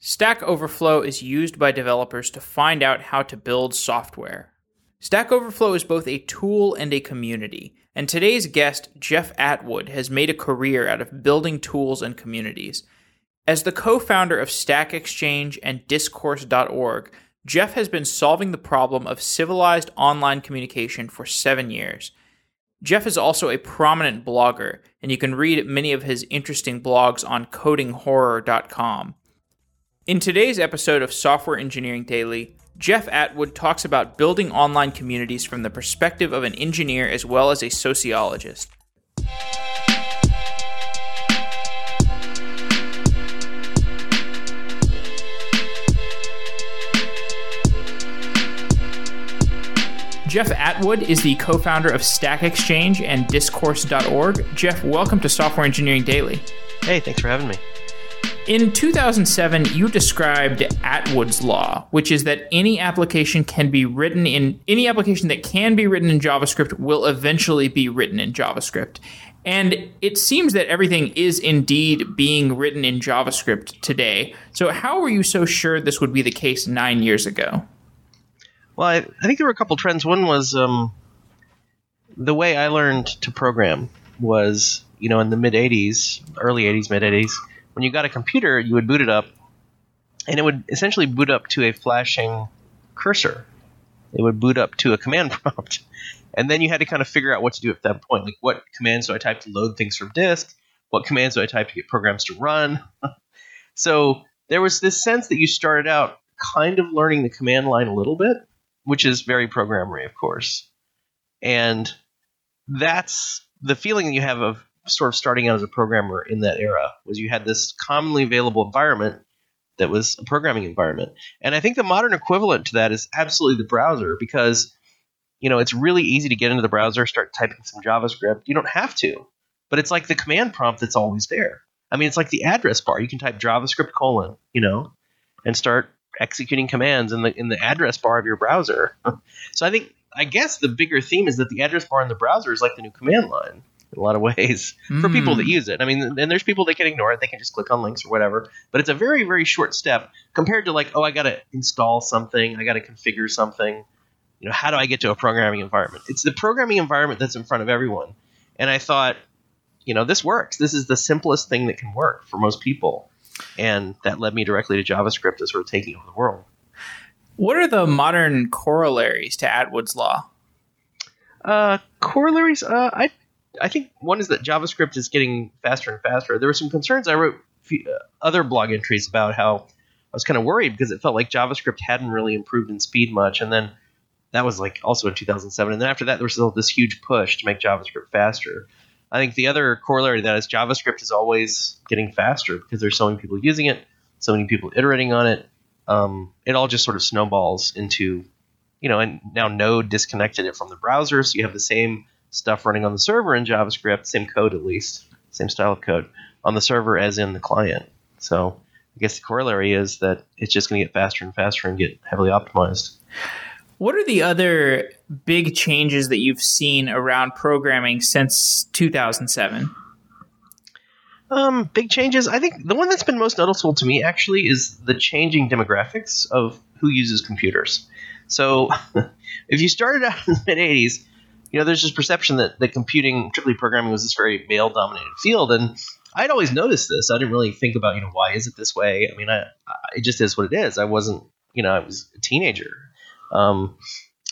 Stack Overflow is used by developers to find out how to build software. Stack Overflow is both a tool and a community, and today's guest, Jeff Atwood, has made a career out of building tools and communities. As the co founder of Stack Exchange and Discourse.org, Jeff has been solving the problem of civilized online communication for seven years. Jeff is also a prominent blogger, and you can read many of his interesting blogs on codinghorror.com. In today's episode of Software Engineering Daily, Jeff Atwood talks about building online communities from the perspective of an engineer as well as a sociologist. Jeff Atwood is the co founder of Stack Exchange and Discourse.org. Jeff, welcome to Software Engineering Daily. Hey, thanks for having me. In 2007, you described Atwood's law, which is that any application can be written in any application that can be written in JavaScript will eventually be written in JavaScript. And it seems that everything is indeed being written in JavaScript today. So, how were you so sure this would be the case nine years ago? Well, I, I think there were a couple trends. One was um, the way I learned to program was, you know, in the mid 80s, early 80s, mid 80s, when you got a computer, you would boot it up, and it would essentially boot up to a flashing cursor. It would boot up to a command prompt. And then you had to kind of figure out what to do at that point. Like, what commands do I type to load things from disk? What commands do I type to get programs to run? so there was this sense that you started out kind of learning the command line a little bit, which is very programmery, of course. And that's the feeling you have of sort of starting out as a programmer in that era was you had this commonly available environment that was a programming environment. And I think the modern equivalent to that is absolutely the browser because you know, it's really easy to get into the browser, start typing some JavaScript. You don't have to, but it's like the command prompt that's always there. I mean, it's like the address bar. You can type JavaScript colon, you know, and start executing commands in the in the address bar of your browser. so I think I guess the bigger theme is that the address bar in the browser is like the new command line in a lot of ways mm. for people that hmm. use it. I mean, and there's people that can ignore it; they can just click on links or whatever. But it's a very very short step compared to like, oh, I got to install something, I got to configure something. You know, how do I get to a programming environment? It's the programming environment that's in front of everyone. And I thought, you know, this works. This is the simplest thing that can work for most people and that led me directly to JavaScript as sort of taking over the world. What are the modern corollaries to Atwood's law? Uh, corollaries, uh, I I think one is that JavaScript is getting faster and faster. There were some concerns. I wrote uh, other blog entries about how I was kind of worried because it felt like JavaScript hadn't really improved in speed much, and then that was like also in 2007. And then after that, there was still this huge push to make JavaScript faster. I think the other corollary to that is JavaScript is always getting faster because there's so many people using it, so many people iterating on it. Um, it all just sort of snowballs into, you know, and now Node disconnected it from the browser, so you have the same stuff running on the server in JavaScript, same code at least, same style of code on the server as in the client. So I guess the corollary is that it's just going to get faster and faster and get heavily optimized. What are the other big changes that you've seen around programming since 2007? Um, big changes. I think the one that's been most noticeable to me actually is the changing demographics of who uses computers. So, if you started out in the mid 80s, you know, there's this perception that, that computing, particularly programming, was this very male dominated field. And I'd always noticed this. I didn't really think about, you know, why is it this way? I mean, I, I, it just is what it is. I wasn't, you know, I was a teenager um,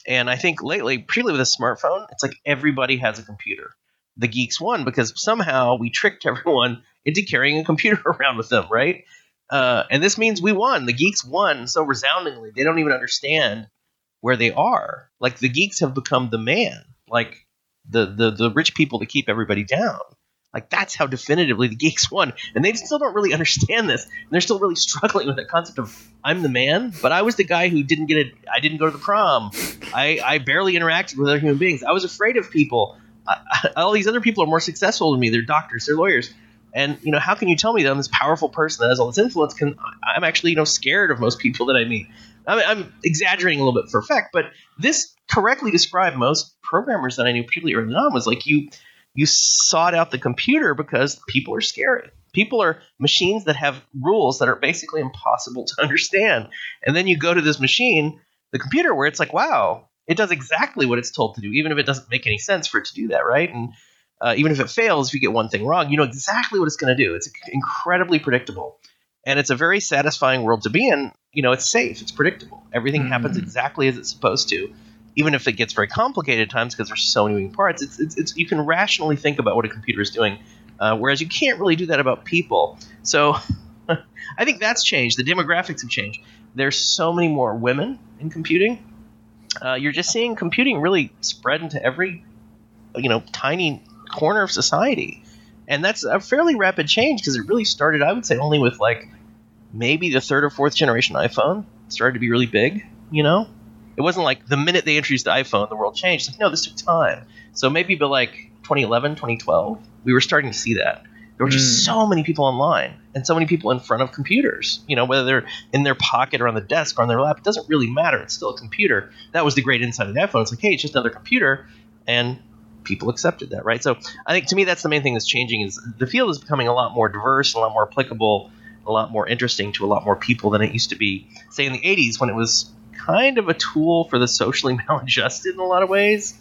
and I think lately, particularly with a smartphone, it's like everybody has a computer. The geeks won because somehow we tricked everyone into carrying a computer around with them, right? Uh, and this means we won. The geeks won so resoundingly. They don't even understand where they are. Like the geeks have become the man, like the the the rich people to keep everybody down. Like that's how definitively the geeks won, and they still don't really understand this. And they're still really struggling with the concept of I'm the man, but I was the guy who didn't get it. I didn't go to the prom. I, I barely interacted with other human beings. I was afraid of people. I, I, all these other people are more successful than me. They're doctors. They're lawyers. And you know, how can you tell me that I'm this powerful person that has all this influence? Can I'm actually you know scared of most people that I meet. I I'm exaggerating a little bit for effect, but this correctly described most programmers that I knew particularly early on was like you you sought out the computer because people are scary. People are machines that have rules that are basically impossible to understand. And then you go to this machine, the computer, where it's like, wow, it does exactly what it's told to do, even if it doesn't make any sense for it to do that, right? And uh, even if it fails, if you get one thing wrong, you know exactly what it's going to do. It's incredibly predictable, and it's a very satisfying world to be in. You know, it's safe, it's predictable. Everything mm-hmm. happens exactly as it's supposed to, even if it gets very complicated at times because there's so many moving parts. It's, it's, it's, you can rationally think about what a computer is doing, uh, whereas you can't really do that about people. So. I think that's changed. The demographics have changed. There's so many more women in computing. Uh, you're just seeing computing really spread into every, you know, tiny corner of society. And that's a fairly rapid change because it really started, I would say, only with like maybe the third or fourth generation iPhone started to be really big, you know? It wasn't like the minute they introduced the iPhone, the world changed. Like, no, this took time. So maybe by like 2011, 2012, we were starting to see that. There were just mm. so many people online and so many people in front of computers. You know, whether they're in their pocket or on the desk or on their lap, it doesn't really matter. It's still a computer. That was the great insight of the iPhone. It's like, hey, it's just another computer. And people accepted that, right? So I think to me that's the main thing that's changing is the field is becoming a lot more diverse, a lot more applicable, a lot more interesting to a lot more people than it used to be, say in the 80s when it was kind of a tool for the socially maladjusted in a lot of ways.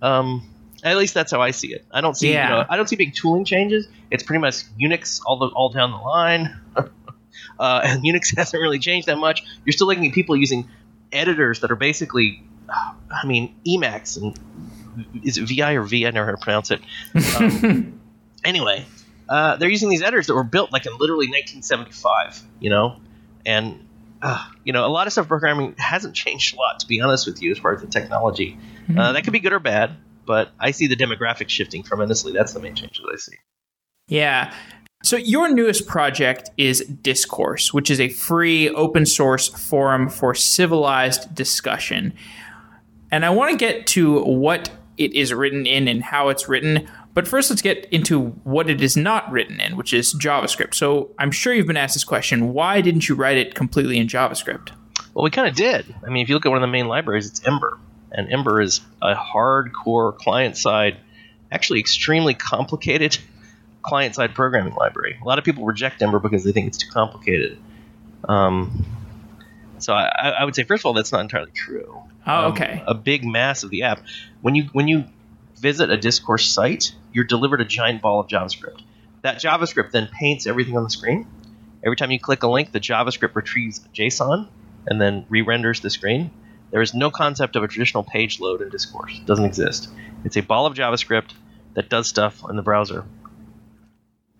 Um, at least that's how I see it. I don't see yeah. you know, I don't see big tooling changes. It's pretty much Unix all the all down the line. uh, and Unix hasn't really changed that much. You're still looking at people using editors that are basically, I mean, Emacs and is it VI or V? I never heard to pronounce it. Um, anyway, uh, they're using these editors that were built like in literally 1975. You know, and uh, you know a lot of stuff programming hasn't changed a lot to be honest with you as far as the technology. Mm-hmm. Uh, that could be good or bad, but I see the demographics shifting tremendously. That's the main change that I see. Yeah. So, your newest project is Discourse, which is a free open source forum for civilized discussion. And I want to get to what it is written in and how it's written. But first, let's get into what it is not written in, which is JavaScript. So I'm sure you've been asked this question why didn't you write it completely in JavaScript? Well, we kind of did. I mean, if you look at one of the main libraries, it's Ember. And Ember is a hardcore client side, actually extremely complicated client side programming library. A lot of people reject Ember because they think it's too complicated. Um, so I, I, would say, first of all, that's not entirely true. Oh, um, okay. Um, a big mass of the app. When you when you visit a discourse site, you're delivered a giant ball of JavaScript. That JavaScript then paints everything on the screen. Every time you click a link, the JavaScript retrieves JSON and then re-renders the screen. There is no concept of a traditional page load in Discourse. It doesn't exist. It's a ball of JavaScript that does stuff in the browser.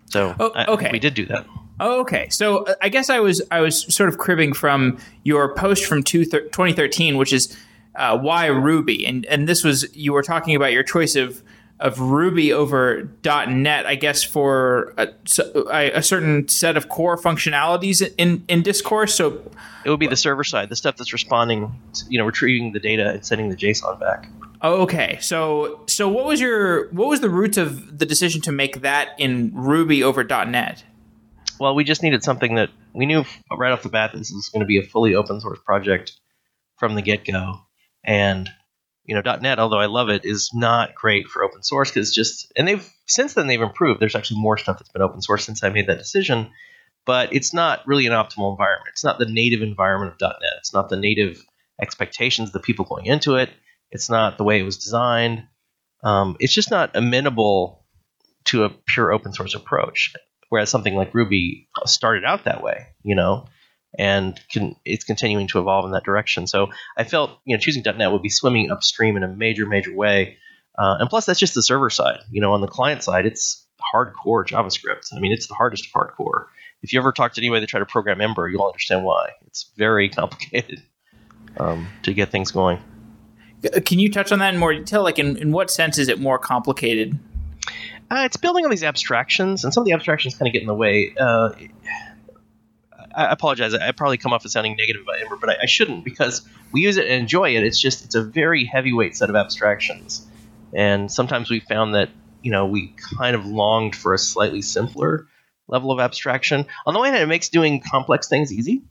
So oh, okay. I, we did do that. Oh, okay. So uh, I guess I was I was sort of cribbing from your post from two thir- 2013, which is uh, why Ruby, and and this was you were talking about your choice of of Ruby over .NET, I guess for a, a, certain set of core functionalities in in Discourse. So it would be the server side, the stuff that's responding, you know, retrieving the data and sending the JSON back. Oh, okay. So so what was your what was the roots of the decision to make that in Ruby over .NET? well, we just needed something that we knew right off the bat this is going to be a fully open source project from the get go. And you know, .NET, although I love it, is not great for open source because just and they've since then they've improved. There's actually more stuff that's been open source since I made that decision, but it's not really an optimal environment. It's not the native environment of .NET. It's not the native expectations of the people going into it. It's not the way it was designed. Um, it's just not amenable to a pure open source approach. Whereas something like Ruby started out that way, you know, and can, it's continuing to evolve in that direction. So I felt, you know, choosing .NET would be swimming upstream in a major, major way. Uh, and plus, that's just the server side. You know, on the client side, it's hardcore JavaScript. I mean, it's the hardest of hardcore. If you ever talk to anybody that try to program Ember, you'll understand why. It's very complicated um, to get things going. Can you touch on that in more detail? Like, in, in what sense is it more complicated? Uh, it's building on these abstractions, and some of the abstractions kind of get in the way. Uh, I apologize. I probably come off as sounding negative about Ember, but I, I, shouldn't because we use it and enjoy it. It's just it's a very heavyweight set of abstractions, and sometimes we found that you know we kind of longed for a slightly simpler level of abstraction. On the one hand, it makes doing complex things easy,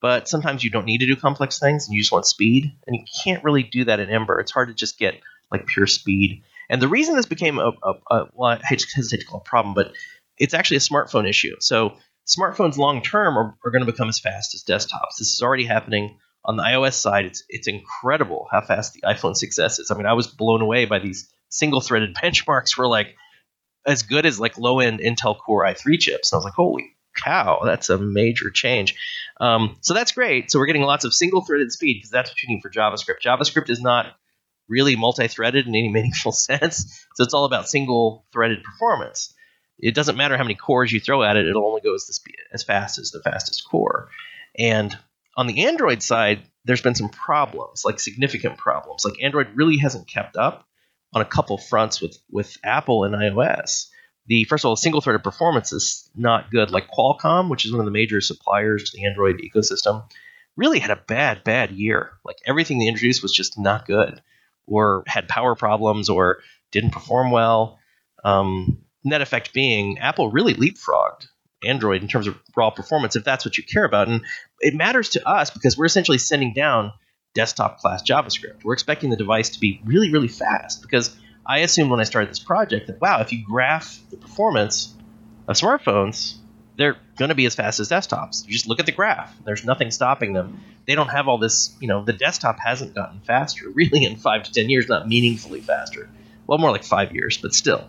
but sometimes you don't need to do complex things and you just want speed, and you can't really do that in Ember. It's hard to just get like pure speed and the reason this became a, a, a well, I hesitate to call it a problem, but it's actually a smartphone issue. So smartphones long term are, are going to become as fast as desktops. This is already happening on the iOS side. It's it's incredible how fast the iPhone 6s is. I mean, I was blown away by these single threaded benchmarks were like as good as like low end Intel Core i3 chips. And I was like, holy cow, that's a major change. Um, so that's great. So we're getting lots of single threaded speed because that's what you need for JavaScript. JavaScript is not really multi threaded in any meaningful sense. So it's all about single threaded performance. It doesn't matter how many cores you throw at it, it'll only go as, the speed, as fast as the fastest core. And on the Android side, there's been some problems, like significant problems. Like Android really hasn't kept up on a couple fronts with, with Apple and iOS the first of all, single threaded performance is not good. Like Qualcomm, which is one of the major suppliers to the Android ecosystem, really had a bad, bad year. Like everything they introduced was just not good, or had power problems, or didn't perform well. Um, net effect being, Apple really leapfrogged Android in terms of raw performance, if that's what you care about. And it matters to us because we're essentially sending down desktop class JavaScript. We're expecting the device to be really, really fast because I assumed when I started this project that wow, if you graph the performance of smartphones, they're going to be as fast as desktops. You just look at the graph. There's nothing stopping them. They don't have all this, you know, the desktop hasn't gotten faster really in 5 to 10 years, not meaningfully faster. Well, more like 5 years, but still.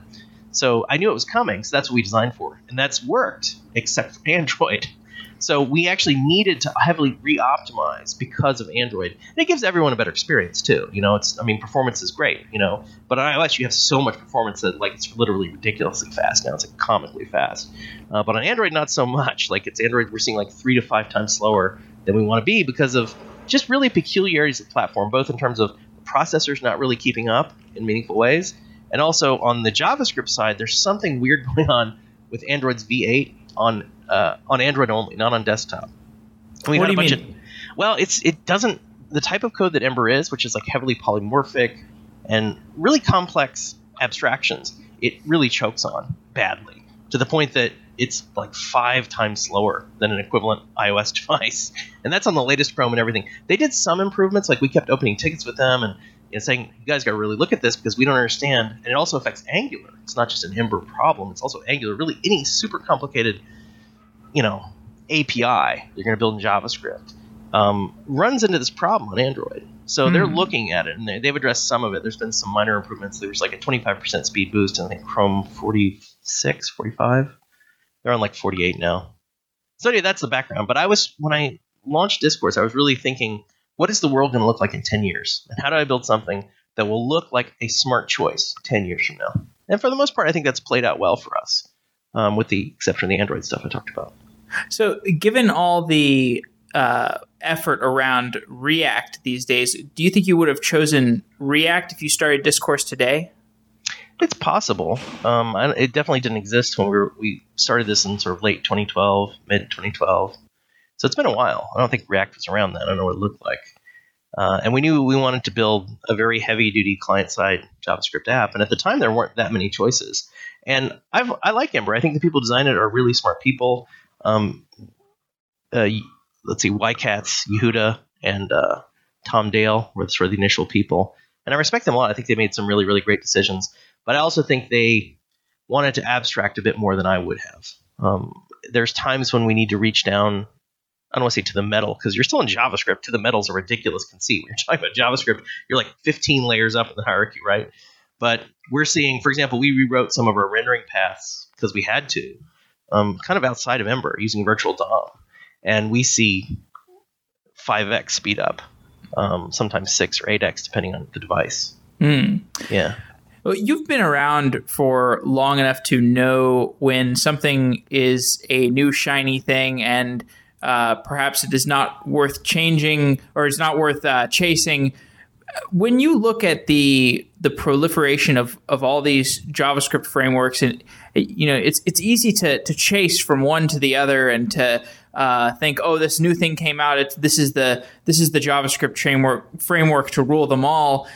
So I knew it was coming, so that's what we designed for. And that's worked except for Android. So we actually needed to heavily re-optimize because of Android, and it gives everyone a better experience too. You know, it's I mean, performance is great. You know, but on iOS you have so much performance that like it's literally ridiculously fast now. It's like comically fast. Uh, but on Android, not so much. Like it's Android, we're seeing like three to five times slower than we want to be because of just really peculiarities of the platform, both in terms of the processors not really keeping up in meaningful ways, and also on the JavaScript side, there's something weird going on with Android's V8 on uh, on Android only, not on desktop. We what do you mean? Of, well, it's it doesn't the type of code that Ember is, which is like heavily polymorphic and really complex abstractions. It really chokes on badly to the point that it's like five times slower than an equivalent iOS device, and that's on the latest Chrome and everything. They did some improvements, like we kept opening tickets with them and know, saying, "You guys got to really look at this because we don't understand." And it also affects Angular. It's not just an Ember problem; it's also Angular. Really, any super complicated you know API you're going to build in JavaScript um, runs into this problem on Android. So they're hmm. looking at it and they, have addressed some of it. There's been some minor improvements. There was like a 25% speed boost in I think Chrome 46, 45. They're on like 48 now. So anyway, that's the background. But I was when I launched Discourse, I was really thinking, what is the world going to look like in 10 years? And how do I build something that will look like a smart choice 10 years from now? And for the most part, I think that's played out well for us, um, with the exception of the Android stuff I talked about. So, given all the uh, effort around React these days, do you think you would have chosen React if you started Discourse today? It's possible. Um, it definitely didn't exist when we were, we started this in sort of late 2012, mid 2012. So it's been a while. I don't think React was around then. I don't know what it looked like. Uh, and we knew we wanted to build a very heavy duty client side JavaScript app. And at the time, there weren't that many choices. And I've, I like Ember. I think the people designing it are really smart people. Um, uh, let's see, Katz, Yehuda, and uh, Tom Dale were sort of the initial people, and I respect them a lot. I think they made some really, really great decisions, but I also think they wanted to abstract a bit more than I would have. Um, there's times when we need to reach down. I don't want to say to the metal because you're still in JavaScript. To the metal is a ridiculous conceit. When you're talking about JavaScript, you're like 15 layers up in the hierarchy, right? But we're seeing, for example, we rewrote some of our rendering paths because we had to um, kind of outside of Ember using virtual DOM, and we see 5x speed up, um, sometimes 6 or 8x depending on the device. Mm. Yeah. Well, you've been around for long enough to know when something is a new shiny thing and uh, perhaps it is not worth changing or it's not worth uh, chasing. When you look at the the proliferation of, of all these JavaScript frameworks and you know, it's it's easy to to chase from one to the other and to uh, think, oh, this new thing came out. It's this is the this is the JavaScript framework framework to rule them all.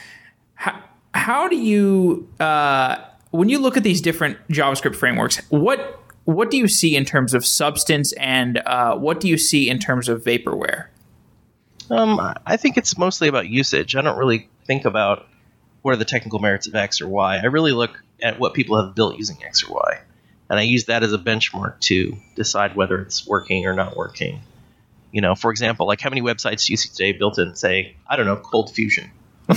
How, how do you uh, when you look at these different JavaScript frameworks, what what do you see in terms of substance and uh, what do you see in terms of vaporware? Um, I think it's mostly about usage. I don't really think about what are the technical merits of X or Y. I really look at what people have built using X or Y. and I use that as a benchmark to decide whether it's working or not working. You know, for example, like how many websites do you see today built in, say, I don't know, Cold Fusion? I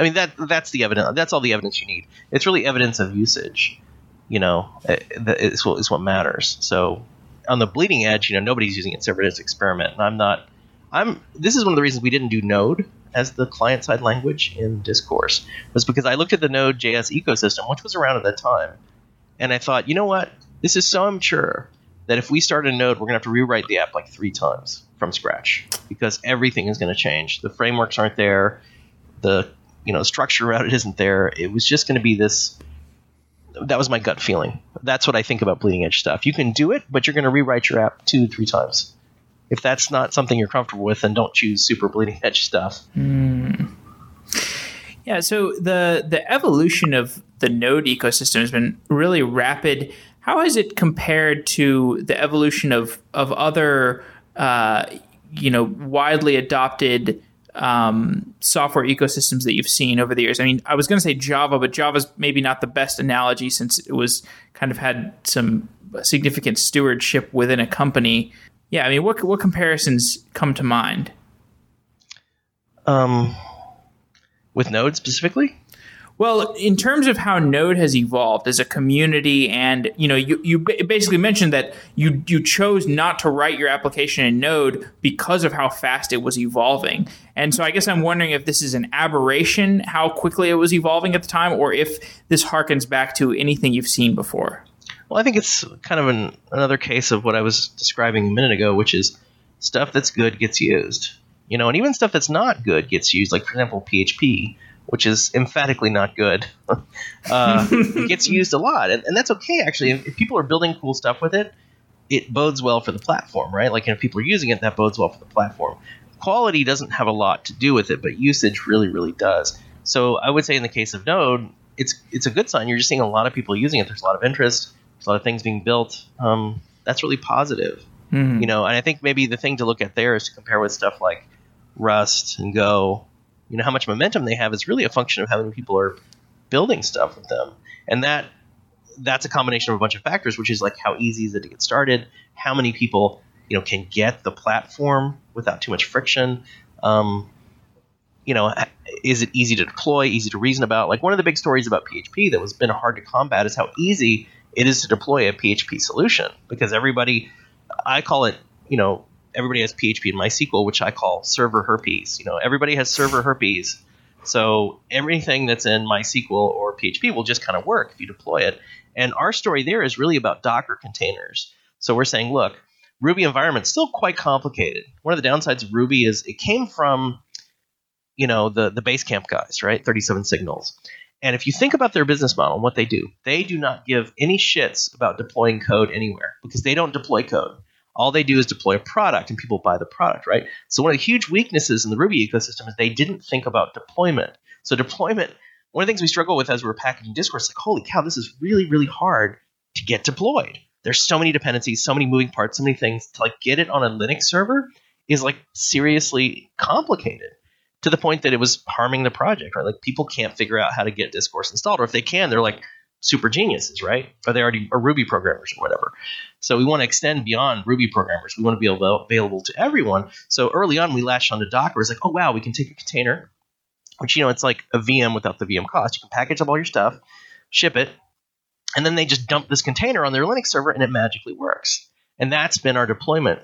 mean, that that's the evidence. That's all the evidence you need. It's really evidence of usage. You know, eh, is what is what matters. So, on the bleeding edge, you know, nobody's using it server as experiment, and I'm not. I'm. This is one of the reasons we didn't do Node as the client side language in Discourse was because I looked at the Node JS ecosystem, which was around at that time, and I thought, you know what, this is so immature that if we start a node, we're to have to rewrite the app like three times from scratch because everything is going to change. The frameworks aren't there, the you know structure around it isn't there. It was just going to be this. That was my gut feeling. That's what I think about bleeding edge stuff. You can do it, but you're going to rewrite your app two, three times. If that's not something you're comfortable with, then don't choose super bleeding edge stuff. Mm. Yeah, so the the evolution of the node ecosystem has been really rapid. How has it compared to the evolution of of other, uh, you know, widely adopted um, software ecosystems that you've seen over the years? I mean, I was going to say Java, but Java's maybe not the best analogy since it was kind of had some significant stewardship within a company. Yeah, I mean, what what comparisons come to mind? Um, with Node specifically? Well, in terms of how Node has evolved as a community, and you know, you, you basically mentioned that you you chose not to write your application in Node because of how fast it was evolving. And so, I guess I'm wondering if this is an aberration, how quickly it was evolving at the time, or if this harkens back to anything you've seen before. Well, I think it's kind of an, another case of what I was describing a minute ago, which is stuff that's good gets used. You know, and even stuff that's not good gets used. Like for example, PHP which is emphatically not good, uh, it gets used a lot, and, and that's okay actually. If, if, people are building cool stuff with it, it bodes well for the platform, right? Like if people are using it, that bodes well for the platform. Quality doesn't have a lot to do with it, but usage really, really does. So I would say in the case of Node, it's it's a good sign. You're just seeing a lot of people using it. There's a lot of interest. There's a lot of things being built. Um, that's really positive. Mm-hmm. You know, and I think maybe the thing to look at there is to compare with stuff like Rust and Go you know how much momentum they have is really a function of how many people are building stuff with them. And that that's a combination of a bunch of factors which is like how easy is it to get started? How many people you know can get the platform without too much friction? Um, you know is it easy to deploy easy to reason about? Like one of the big stories about php that was been hard to combat is how easy it is to deploy a php solution because everybody i call it you know everybody has PHP in MySQL, which I call server herpes. You know, everybody has server herpes. So everything that's in MySQL or PHP will just kind of work if you deploy it. And our story there is really about Docker containers. So we're saying, look, Ruby environment's still quite complicated. One of the downsides of Ruby is it came from, you know, the the Basecamp guys, right? 37 signals. And if you think about their business model and what they do, they do not give any shits about deploying code anywhere because they don't deploy code. All they do is deploy a product and people buy the product, right? So one of the huge weaknesses in the Ruby ecosystem is they didn't think about deployment. So deployment, one of the things we struggle with as we were packaging Discourse, like, holy cow, this is really, really hard to get deployed. There's so many dependencies, so many moving parts, so many things. To like get it on a Linux server is like seriously complicated to the point that it was harming the project, right? Like people can't figure out how to get Discourse installed, or if they can, they're like, super geniuses, right? Or they already are Ruby programmers or whatever. So we want to extend beyond Ruby programmers. We want to be available to everyone. So early on, we latched onto Docker. It's like, oh wow, we can take a container, which you know, it's like a VM without the VM cost. You can package up all your stuff, ship it, and then they just dump this container on their Linux server, and it magically works. And that's been our deployment.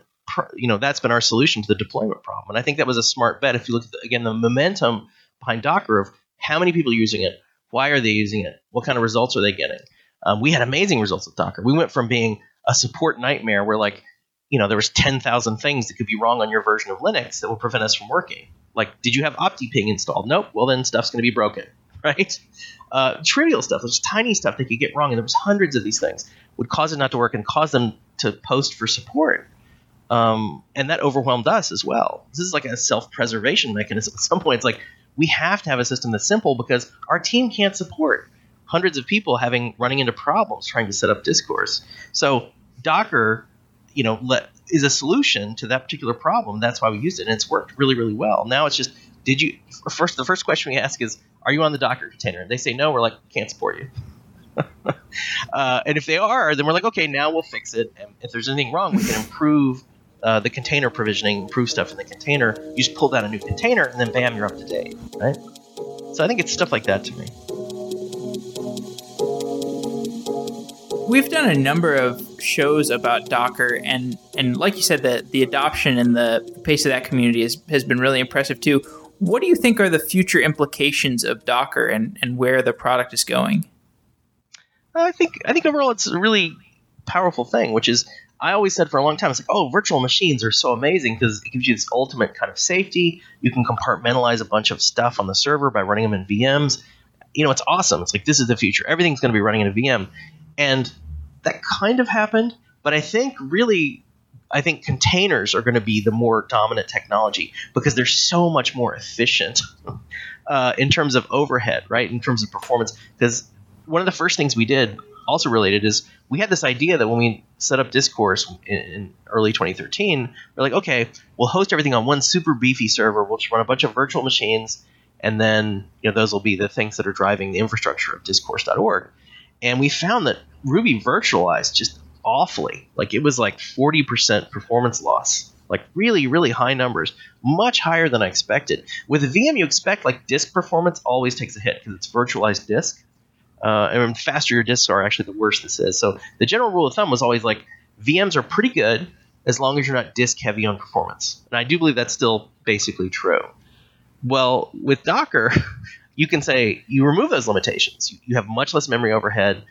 You know, that's been our solution to the deployment problem. And I think that was a smart bet. If you look at the, again the momentum behind Docker of how many people are using it, why are they using it? What kind of results are they getting? Um, we had amazing results with Docker. We went from being a support nightmare where like you know there was 10,000 things that could be wrong on your version of Linux that will prevent us from working. Like, did you have OptiPNG installed? Nope. Well, then stuff's going to be broken, right? Uh, trivial stuff, there's tiny stuff that could get wrong, and there was hundreds of these things would cause it not to work and cause them to post for support. Um, and that overwhelmed us as well. This is like a self-preservation mechanism. At some point, it's like we have to have a system that's simple because our team can't support hundreds of people having running into problems trying to set up discourse. So Docker, you know, let, is a solution to that particular problem. That's why we used it, and it's worked really, really well. Now it's just, did you first? The first question we ask is, are you on the Docker container? And they say no. We're like, can't support you. uh, and if they are, then we're like, okay, now we'll fix it. And if there's anything wrong, we can improve uh, the container provisioning, improve stuff in the container. You just pull down a new container, and then bam, you're up to date, right? So I think it's stuff like that to me. We've done a number of shows about Docker, and and like you said, the the adoption and the pace of that community has has been really impressive too. What do you think are the future implications of Docker and, and where the product is going? I think I think overall it's a really powerful thing, which is I always said for a long time, it's like, oh, virtual machines are so amazing because it gives you this ultimate kind of safety. You can compartmentalize a bunch of stuff on the server by running them in VMs. You know, it's awesome. It's like this is the future. Everything's going to be running in a VM. And that kind of happened, but I think really I think containers are going to be the more dominant technology because they're so much more efficient uh, in terms of overhead, right? In terms of performance. Because one of the first things we did, also related, is we had this idea that when we set up Discourse in, in early 2013, we're like, okay, we'll host everything on one super beefy server. We'll just run a bunch of virtual machines, and then you know those will be the things that are driving the infrastructure of Discourse.org. And we found that Ruby virtualized just awfully. Like it was like 40% performance loss. Like really, really high numbers, much higher than I expected. With VM, you expect like disk performance always takes a hit because it's virtualized disk. Uh, and faster your disks are, actually, the worse this is. So the general rule of thumb was always like VMs are pretty good as long as you're not disk heavy on performance. And I do believe that's still basically true. Well, with Docker, you can say you remove those limitations. You have much less memory overhead,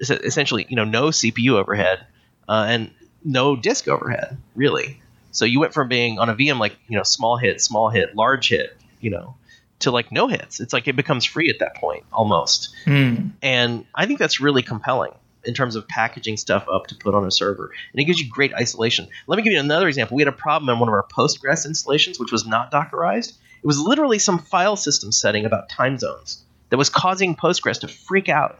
essentially, you know, no CPU overhead, uh, and no disk overhead, really. So you went from being on a VM like you know small hit, small hit, large hit, you know, to like no hits. It's like it becomes free at that point almost. Mm. And I think that's really compelling in terms of packaging stuff up to put on a server. And it gives you great isolation. Let me give you another example. We had a problem in one of our Postgres installations, which was not Dockerized. It was literally some file system setting about time zones that was causing Postgres to freak out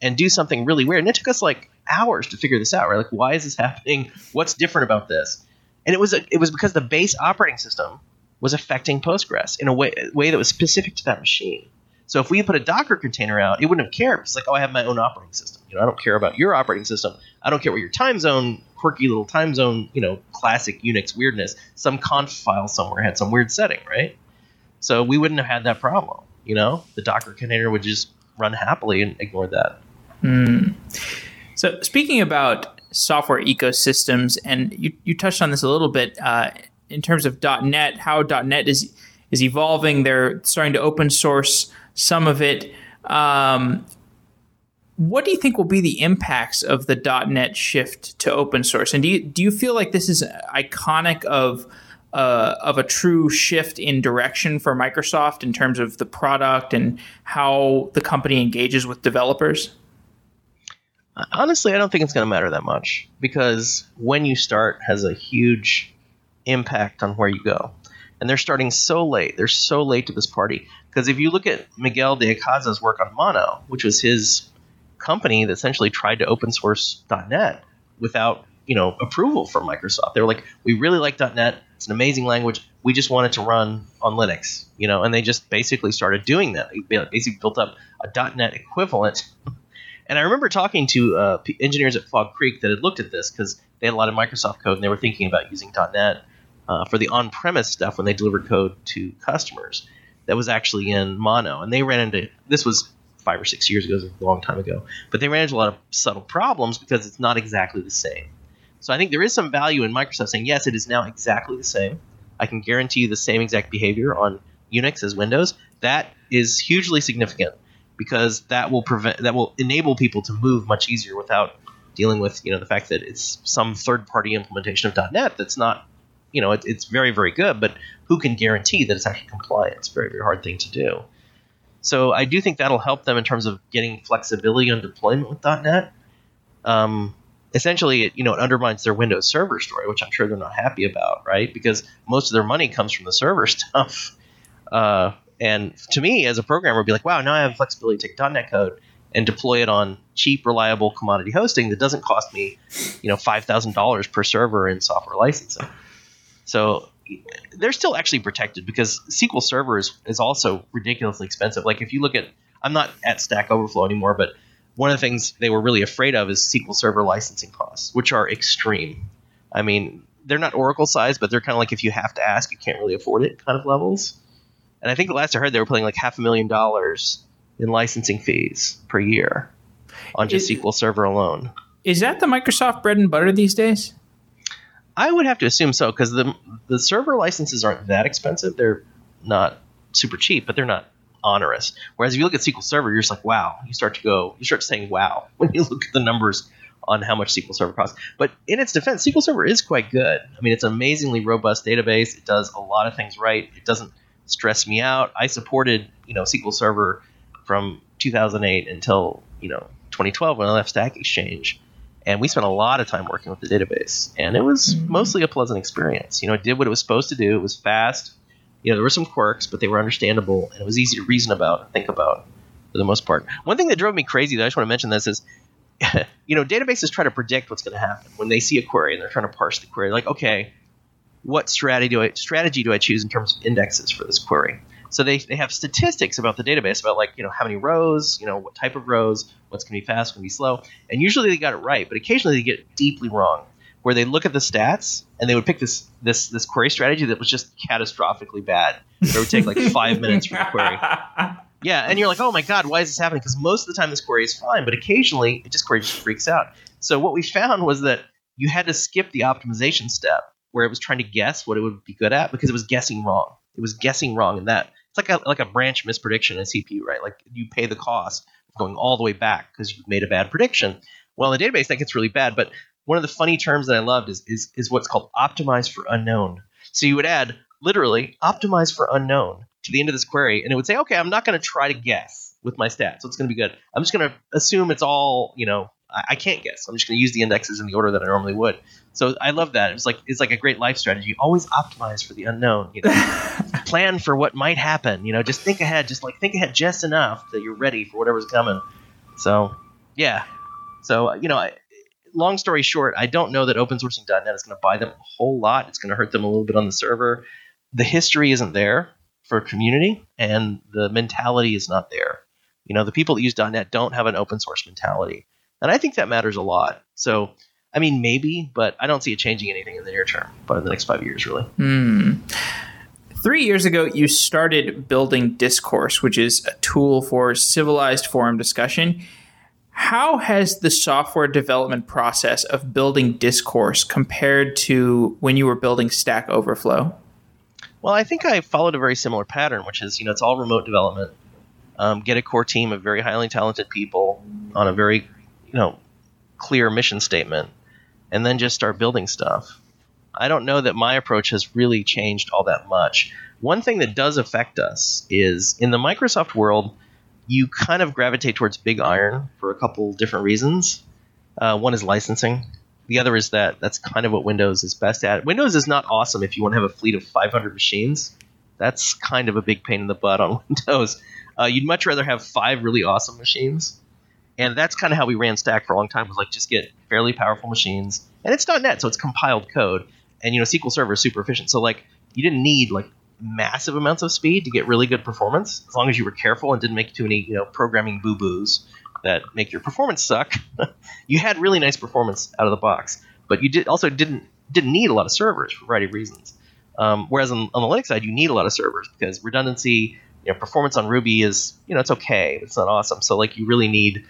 and do something really weird. And it took us like hours to figure this out. Right? Like, why is this happening? What's different about this? And it was a, it was because the base operating system was affecting Postgres in a way a way that was specific to that machine. So if we put a Docker container out, it wouldn't have cared. It's like, oh, I have my own operating system. You know, I don't care about your operating system. I don't care what your time zone, quirky little time zone, you know, classic Unix weirdness. Some conf file somewhere had some weird setting, right? So we wouldn't have had that problem. You know, the Docker container would just run happily and ignore that. Mm. So, speaking about software ecosystems, and you, you touched on this a little bit uh, in terms of .NET, how .NET is is evolving. They're starting to open source some of it. Um, what do you think will be the impacts of the .NET shift to open source? And do you do you feel like this is iconic of uh, of a true shift in direction for Microsoft in terms of the product and how the company engages with developers? Honestly, I don't think it's going to matter that much because when you start has a huge impact on where you go. And they're starting so late. They're so late to this party. Because if you look at Miguel de Icaza's work on Mono, which was his company that essentially tried to open source .NET without you know approval from Microsoft. They were like, we really like .NET. It's an amazing language. We just want it to run on Linux, you know, and they just basically started doing that. They basically built up a .NET equivalent and I remember talking to uh, engineers at Fog Creek that had looked at this because they had a lot of Microsoft code and they were thinking about using .NET uh, for the on-premise stuff when they delivered code to customers. That was actually in Mono, and they ran into this was five or six years ago, a long time ago. But they ran into a lot of subtle problems because it's not exactly the same. So I think there is some value in Microsoft saying yes, it is now exactly the same. I can guarantee you the same exact behavior on Unix as Windows. That is hugely significant because that will prevent that will enable people to move much easier without dealing with you know the fact that it's some third party implementation of .NET that's not you know it, it's very very good, but who can guarantee that it's actually compliant? It's a very very hard thing to do. So I do think that'll help them in terms of getting flexibility on deployment with .NET. Um, essentially, it, you know, it undermines their Windows Server story, which I'm sure they're not happy about, right? Because most of their money comes from the server stuff. Uh, and to me, as a programmer, would be like, wow, now I have flexibility to take .NET code and deploy it on cheap, reliable commodity hosting that doesn't cost me, you know, five thousand dollars per server in software licensing. So they're still actually protected because SQL Server is, is also ridiculously expensive. Like if you look at, I'm not at Stack Overflow anymore, but one of the things they were really afraid of is SQL Server licensing costs, which are extreme. I mean, they're not Oracle size, but they're kind of like if you have to ask, you can't really afford it kind of levels. And I think the last I heard, they were paying like half a million dollars in licensing fees per year on just Is- SQL Server alone. Is that the Microsoft bread and butter these days? I would have to assume so because the the server licenses aren't that expensive. They're not super cheap, but they're not onerous. Whereas if you look at SQL Server, you're just like, wow. You start to go, you start saying wow when you look at the numbers on how much SQL Server costs. But in its defense, SQL Server is quite good. I mean, it's an amazingly robust database. It does a lot of things right. It doesn't stress me out. I supported, you know, SQL Server from 2008 until you know 2012 when I left Stack Exchange and we spent a lot of time working with the database and it was mm-hmm. mostly a pleasant experience you know it did what it was supposed to do it was fast you know there were some quirks but they were understandable and it was easy to reason about and think about for the most part. One thing that drove me crazy that i just want to mention this is you know databases try to predict what's going to happen. When they see a query and they're trying to parse the query like okay what strategy do I strategy do I choose in terms of indexes for this query? So they, they have statistics about the database about like you know how many rows, you know what type of rows, what's going to be fast, what's going to be slow, and usually they got it right, but occasionally they get deeply wrong, where they look at the stats and they would pick this this this query strategy that was just catastrophically bad. It would take like five minutes for the query. Yeah, and you're like, oh my god, why is this happening? Because most of the time this query is fine, but occasionally it just query just freaks out. So what we found was that you had to skip the optimization step where it was trying to guess what it would be good at because it was guessing wrong. It was guessing wrong, and that it's like a like a branch misprediction in CPU, right? Like you pay the cost of going all the way back because you made a bad prediction. Well, in the database that gets really bad, but one of the funny terms that I loved is is is what's called optimize for unknown. So you would add literally optimize for unknown to the end of this query, and it would say, okay, I'm not going to try to guess with my stats, so it's going to be good. I'm just going to assume it's all, you know, I, I can't guess. I'm just going to use the indexes in the order that I normally would. So I love that. It's like it's like a great life strategy. Always optimize for the unknown. You know, plan for what might happen. You know, just think ahead. Just like think ahead just enough that you're ready for whatever's coming. So yeah. So you know, I, long story short, I don't know that open sourcing .NET is going to buy them a whole lot. It's going to hurt them a little bit on the server. The history isn't there for community, and the mentality is not there. You know, the people that use .NET don't have an open source mentality, and I think that matters a lot. So, I mean, maybe, but I don't see it changing anything in the near term, but in the next five years, really. Hmm. Three years ago, you started building Discourse, which is a tool for civilized forum discussion. How has the software development process of building Discourse compared to when you were building Stack Overflow? Well, I think I followed a very similar pattern, which is, you know, it's all remote development. Um, get a core team of very highly talented people on a very, you know, clear mission statement, and then just start building stuff. I don't know that my approach has really changed all that much. One thing that does affect us is in the Microsoft world, you kind of gravitate towards big iron for a couple different reasons. Uh, one is licensing. The other is that that's kind of what Windows is best at. Windows is not awesome if you want to have a fleet of 500 machines. That's kind of a big pain in the butt on Windows. Uh, you'd much rather have five really awesome machines, and that's kind of how we ran Stack for a long time. Was like just get fairly powerful machines, and it's .NET, so it's compiled code, and you know SQL Server is super efficient. So like you didn't need like massive amounts of speed to get really good performance, as long as you were careful and didn't make too many you know programming boo boos that make your performance suck. you had really nice performance out of the box, but you did also didn't didn't need a lot of servers for a variety of reasons. Um, whereas on, on the Linux side, you need a lot of servers because redundancy, you know, performance on Ruby is you know it's okay, it's not awesome. So like you really need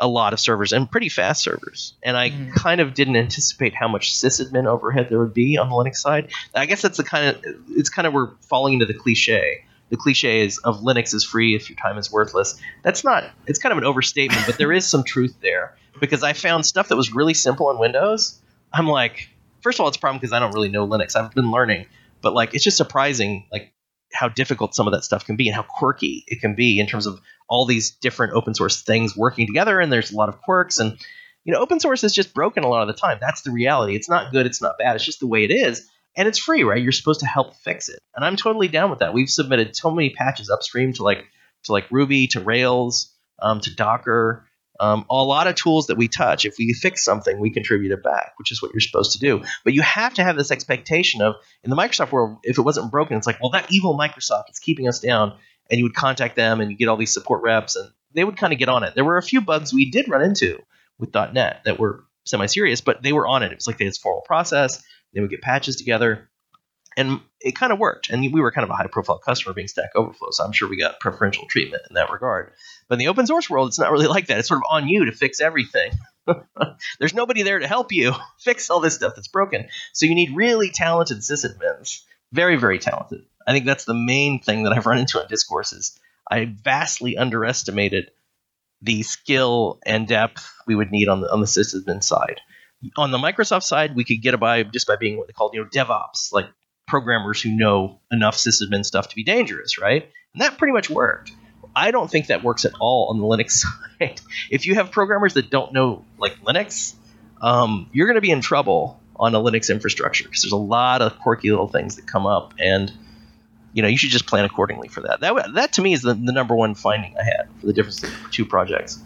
a lot of servers and pretty fast servers. And I Mhm. kind of didn't anticipate how much sysadmin overhead there would be on the Linux side. I guess that's the kind of it's kind of we're falling into the cliche. The cliche is of Linux is free if your time is worthless. That's not. It's kind of an overstatement, but there is some truth there because I found stuff that was really simple on Windows. I'm like, first of all, it's a problem because I don't really know Linux. I've been learning, but like it's just surprising like how difficult some of that stuff can be and how quirky it can be in terms of all these different open source things working together and there's a lot of quirks and you know open source is just broken a lot of the time. That's the reality. It's not good it's not bad. It's just the way it is and it's free right? You're supposed to help fix it. And i'm totally down with that. We've submitted so many patches upstream to like to like ruby to rails um, to docker um, a lot of tools that we touch if we fix something we contribute it back which is what you're supposed to do but you have to have this expectation of in the microsoft world if it wasn't broken it's like well that evil microsoft is keeping us down and you would contact them and you get all these support reps and they would kind of get on it. There were a few bugs we did run into with .NET that were semi-serious, but they were on it. It was like they had this formal process. They would get patches together, and it kind of worked. And we were kind of a high-profile customer being Stack Overflow, so I'm sure we got preferential treatment in that regard. But in the open source world, it's not really like that. It's sort of on you to fix everything. There's nobody there to help you fix all this stuff that's broken. So you need really talented sysadmins, very, very talented. I think that's the main thing that I've run into in discourses. I vastly underestimated the skill and depth we would need on the on the sysadmin side. On the Microsoft side, we could get by just by being what they call you know DevOps, like programmers who know enough sysadmin stuff to be dangerous, right? And that pretty much worked. I don't think that works at all on the Linux side. if you have programmers that don't know like Linux, um, you're going to be in trouble on a Linux infrastructure because there's a lot of quirky little things that come up, and you know you should just plan accordingly for that. That that to me is the, the number one finding I had for the difference the two projects.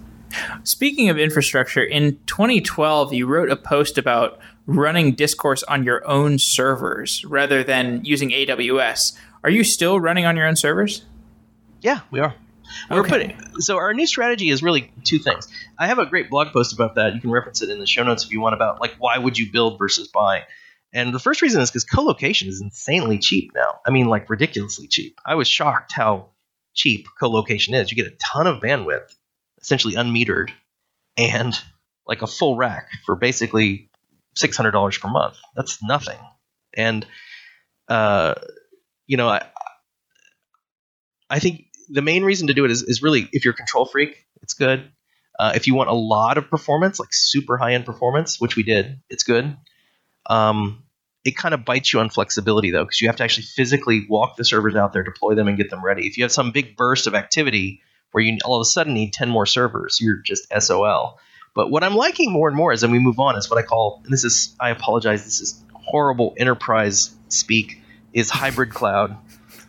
Speaking of infrastructure, in 2012, you wrote a post about running Discourse on your own servers rather than using AWS. Are you still running on your own servers? Yeah, we are. We're putting so our new strategy is really two things. I have a great blog post about that. You can reference it in the show notes if you want about like why would you build versus buy. And the first reason is because co-location is insanely cheap now. I mean, like ridiculously cheap. I was shocked how cheap co-location is. You get a ton of bandwidth, essentially unmetered, and like a full rack for basically six hundred dollars per month. That's nothing. And uh, you know, I I think the main reason to do it is, is really if you're a control freak, it's good. Uh, if you want a lot of performance, like super high end performance, which we did, it's good. Um, it kind of bites you on flexibility though, because you have to actually physically walk the servers out there, deploy them, and get them ready. If you have some big burst of activity where you all of a sudden need 10 more servers, you're just SOL. But what I'm liking more and more as we move on is what I call, and this is, I apologize, this is horrible enterprise speak, is hybrid cloud.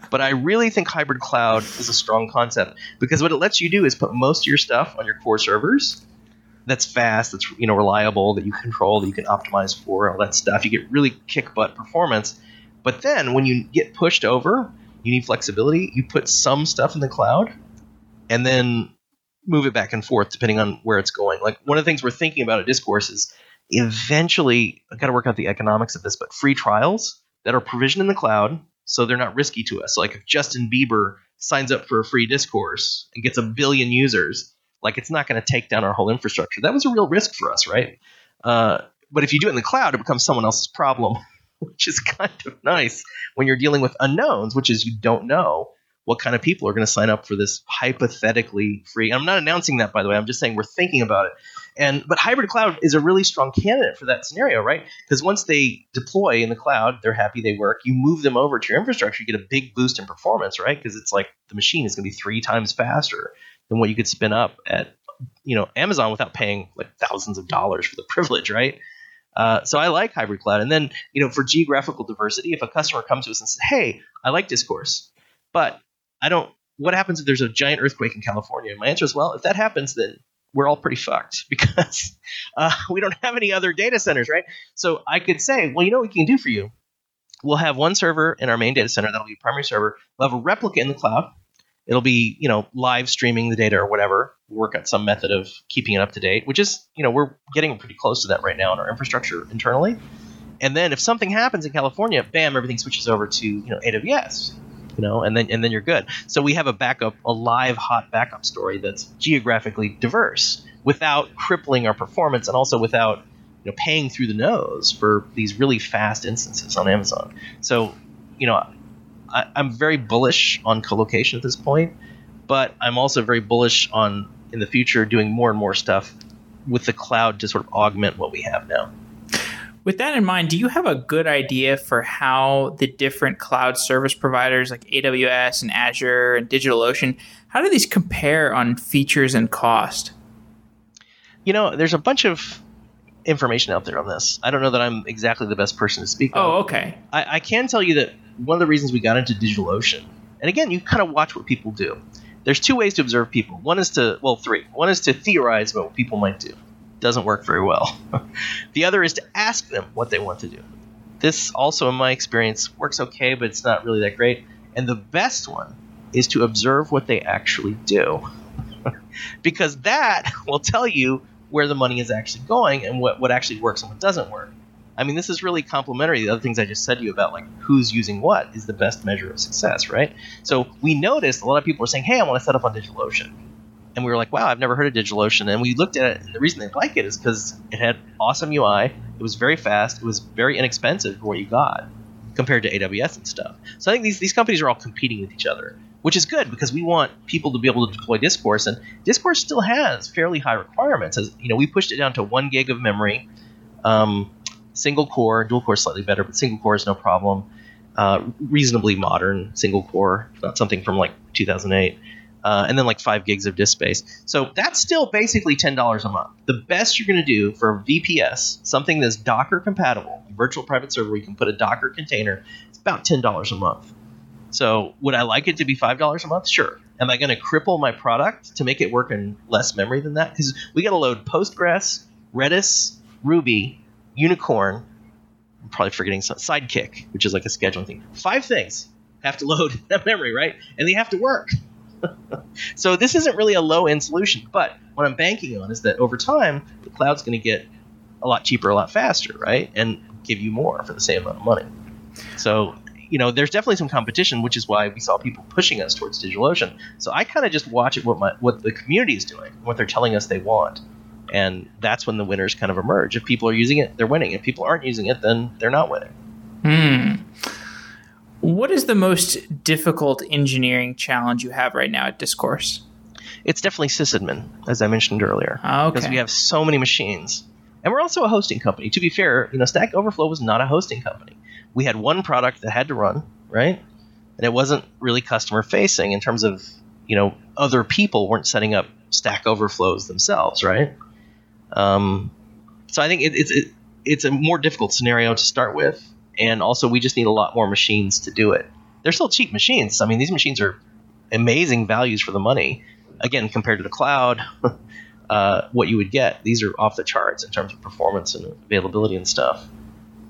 But I really think hybrid cloud is a strong concept because what it lets you do is put most of your stuff on your core servers. That's fast, that's you know reliable, that you control, that you can optimize for, all that stuff. You get really kick butt performance. But then when you get pushed over, you need flexibility. You put some stuff in the cloud, and then move it back and forth depending on where it's going. Like one of the things we're thinking about at Discourse is eventually I've got to work out the economics of this, but free trials that are provisioned in the cloud, so they're not risky to us. Like if Justin Bieber signs up for a free discourse and gets a billion users, like it's not going to take down our whole infrastructure. That was a real risk for us, right? Uh, but if you do it in the cloud, it becomes someone else's problem, which is kind of nice when you're dealing with unknowns, which is you don't know what kind of people are going to sign up for this hypothetically free. I'm not announcing that, by the way. I'm just saying we're thinking about it. And but hybrid cloud is a really strong candidate for that scenario, right? Because once they deploy in the cloud, they're happy they work. You move them over to your infrastructure, you get a big boost in performance, right? Because it's like the machine is going to be three times faster than what you could spin up at you know Amazon without paying like thousands of dollars for the privilege, right? Uh, so I like hybrid cloud. And then you know for geographical diversity, if a customer comes to us and says, "Hey, I like Discourse, but I don't," what happens if there's a giant earthquake in California? And my answer is, well, if that happens, then we're all pretty fucked because uh, we don't have any other data centers, right? So I could say, well, you know what we can do for you? We'll have one server in our main data center that'll be a primary server. We'll have a replica in the cloud. It'll be, you know, live streaming the data or whatever. We'll work out some method of keeping it up to date, which is, you know, we're getting pretty close to that right now in our infrastructure internally. And then if something happens in California, bam, everything switches over to, you know, AWS you know, and then and then you're good. So we have a backup, a live hot backup story that's geographically diverse without crippling our performance and also without you know paying through the nose for these really fast instances on Amazon. So you know, I, I'm very bullish on colocation at this point, but I'm also very bullish on in the future doing more and more stuff with the cloud to sort of augment what we have now. With that in mind, do you have a good idea for how the different cloud service providers like AWS and Azure and DigitalOcean, how do these compare on features and cost? You know, there's a bunch of information out there on this. I don't know that I'm exactly the best person to speak on. Oh, okay. I, I can tell you that one of the reasons we got into DigitalOcean, and again, you kind of watch what people do. There's two ways to observe people. One is to, well, three. One is to theorize about what people might do. Doesn't work very well. the other is to ask them what they want to do. This also, in my experience, works okay, but it's not really that great. And the best one is to observe what they actually do. because that will tell you where the money is actually going and what, what actually works and what doesn't work. I mean, this is really complementary. The other things I just said to you about like who's using what is the best measure of success, right? So we noticed a lot of people are saying, "Hey, I want to set up on DigitalOcean," and we were like, "Wow, I've never heard of DigitalOcean." And we looked at it, and the reason they like it is because it had awesome UI. It was very fast. It was very inexpensive for what you got compared to AWS and stuff. So I think these these companies are all competing with each other, which is good because we want people to be able to deploy Discourse, and Discourse still has fairly high requirements. As you know, we pushed it down to one gig of memory. Um, single core, dual core is slightly better, but single core is no problem. Uh, reasonably modern single core, not something from like 2008. Uh, and then like five gigs of disk space. So that's still basically ten dollars a month. The best you're going to do for VPS, something that's Docker compatible, virtual private server where you can put a Docker container, it's about ten dollars a month. So would I like it to be five dollars a month? Sure. Am I going to cripple my product to make it work in less memory than that? Because we got to load Postgres, Redis, Ruby, Unicorn, I'm probably forgetting some Sidekiq, which is like a scheduling thing. Five things have to load that memory, right? And they have to work. so this isn't really a low end solution, but what I'm banking on is that over time the cloud's going to get a lot cheaper, a lot faster, right? And give you more for the same amount of money. So you know, there's definitely some competition, which is why we saw people pushing us towards DigitalOcean. So I kind of just watch it what my what the community is doing, what they're telling us they want, and that's when the winners kind of emerge. If people are using it, they're winning. If people aren't using it, then they're not winning. Hmm. What is the most difficult engineering challenge you have right now at Discourse? It's definitely sysadmin, as I mentioned earlier, Ah, because we have so many machines, and we're also a hosting company. To be fair, you know, Stack Overflow was not a hosting company. We had one product that had to run, right? And it wasn't really customer facing in terms of, you know, other people weren't setting up Stack Overflows themselves, right? Um, so I think it, it's it, it's a more difficult scenario to start with, and also we just need a lot more machines to do it. They're still cheap machines. I mean, these machines are amazing values for the money. Again, compared to the cloud, uh, what you would get, these are off the charts in terms of performance and availability and stuff.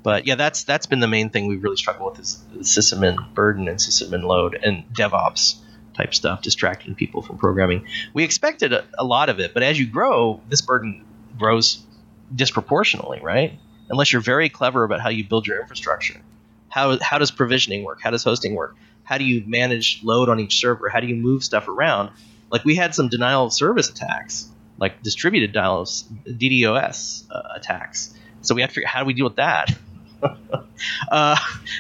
But yeah, that's that's been the main thing we've really struggled with is sysadmin burden and sysadmin load and DevOps type stuff, distracting people from programming. We expected a, a lot of it, but as you grow, this burden grows disproportionately, right? Unless you're very clever about how you build your infrastructure. How, how does provisioning work? How does hosting work? How do you manage load on each server? How do you move stuff around? Like we had some denial of service attacks, like distributed denial of DDoS uh, attacks. So we have to figure out how do we deal with that. uh,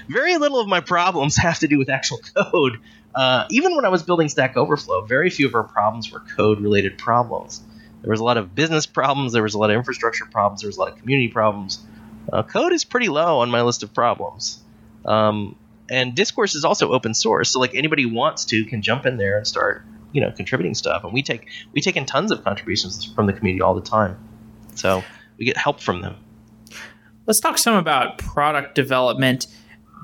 very little of my problems have to do with actual code. Uh, even when I was building Stack Overflow, very few of our problems were code related problems. There was a lot of business problems, there was a lot of infrastructure problems, there was a lot of community problems. Uh, code is pretty low on my list of problems. Um, and Discourse is also open source, so like anybody wants to can jump in there and start, you know, contributing stuff. And we take we take in tons of contributions from the community all the time, so we get help from them. Let's talk some about product development.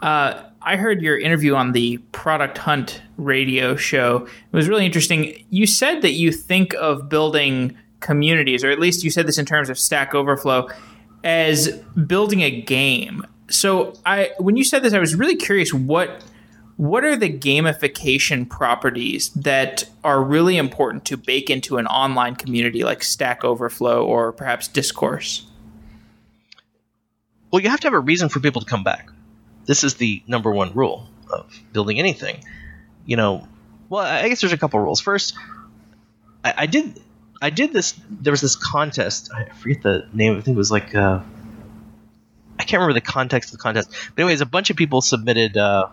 Uh, I heard your interview on the Product Hunt radio show. It was really interesting. You said that you think of building communities, or at least you said this in terms of Stack Overflow, as building a game. So I, when you said this, I was really curious what what are the gamification properties that are really important to bake into an online community like Stack Overflow or perhaps Discourse? Well, you have to have a reason for people to come back. This is the number one rule of building anything. You know, well, I guess there's a couple rules. First, I, I did, I did this. There was this contest. I forget the name. I think it was like, uh, I can't remember the context of the contest. But anyways, a bunch of people submitted uh,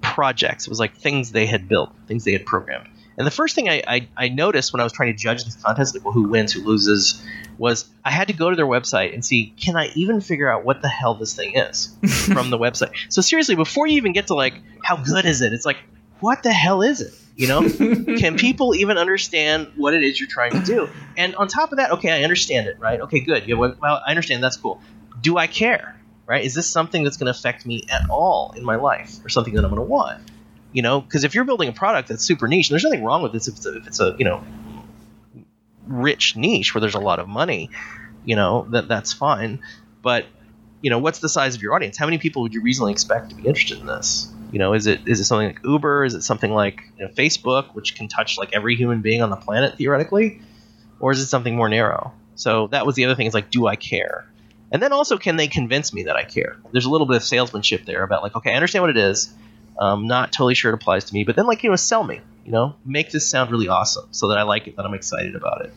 projects. It was like things they had built, things they had programmed. And the first thing I, I, I noticed when I was trying to judge this contest, like well, who wins, who loses, was I had to go to their website and see can I even figure out what the hell this thing is from the website. So seriously, before you even get to like how good is it, it's like what the hell is it? You know, can people even understand what it is you're trying to do? And on top of that, okay, I understand it, right? Okay, good. Yeah, well, I understand. That's cool. Do I care? Right? Is this something that's going to affect me at all in my life, or something that I'm going to want? You know, because if you're building a product that's super niche, and there's nothing wrong with this if it's a, if it's a you know rich niche where there's a lot of money, you know that that's fine. But you know, what's the size of your audience? How many people would you reasonably expect to be interested in this? You know, is it is it something like Uber? Is it something like you know, Facebook, which can touch like every human being on the planet theoretically, or is it something more narrow? So that was the other thing. Is like, do I care? And then also, can they convince me that I care? There's a little bit of salesmanship there about like, okay, I understand what it is. Um, not totally sure it applies to me, but then like you know, sell me. You know, make this sound really awesome so that I like it, that I'm excited about it.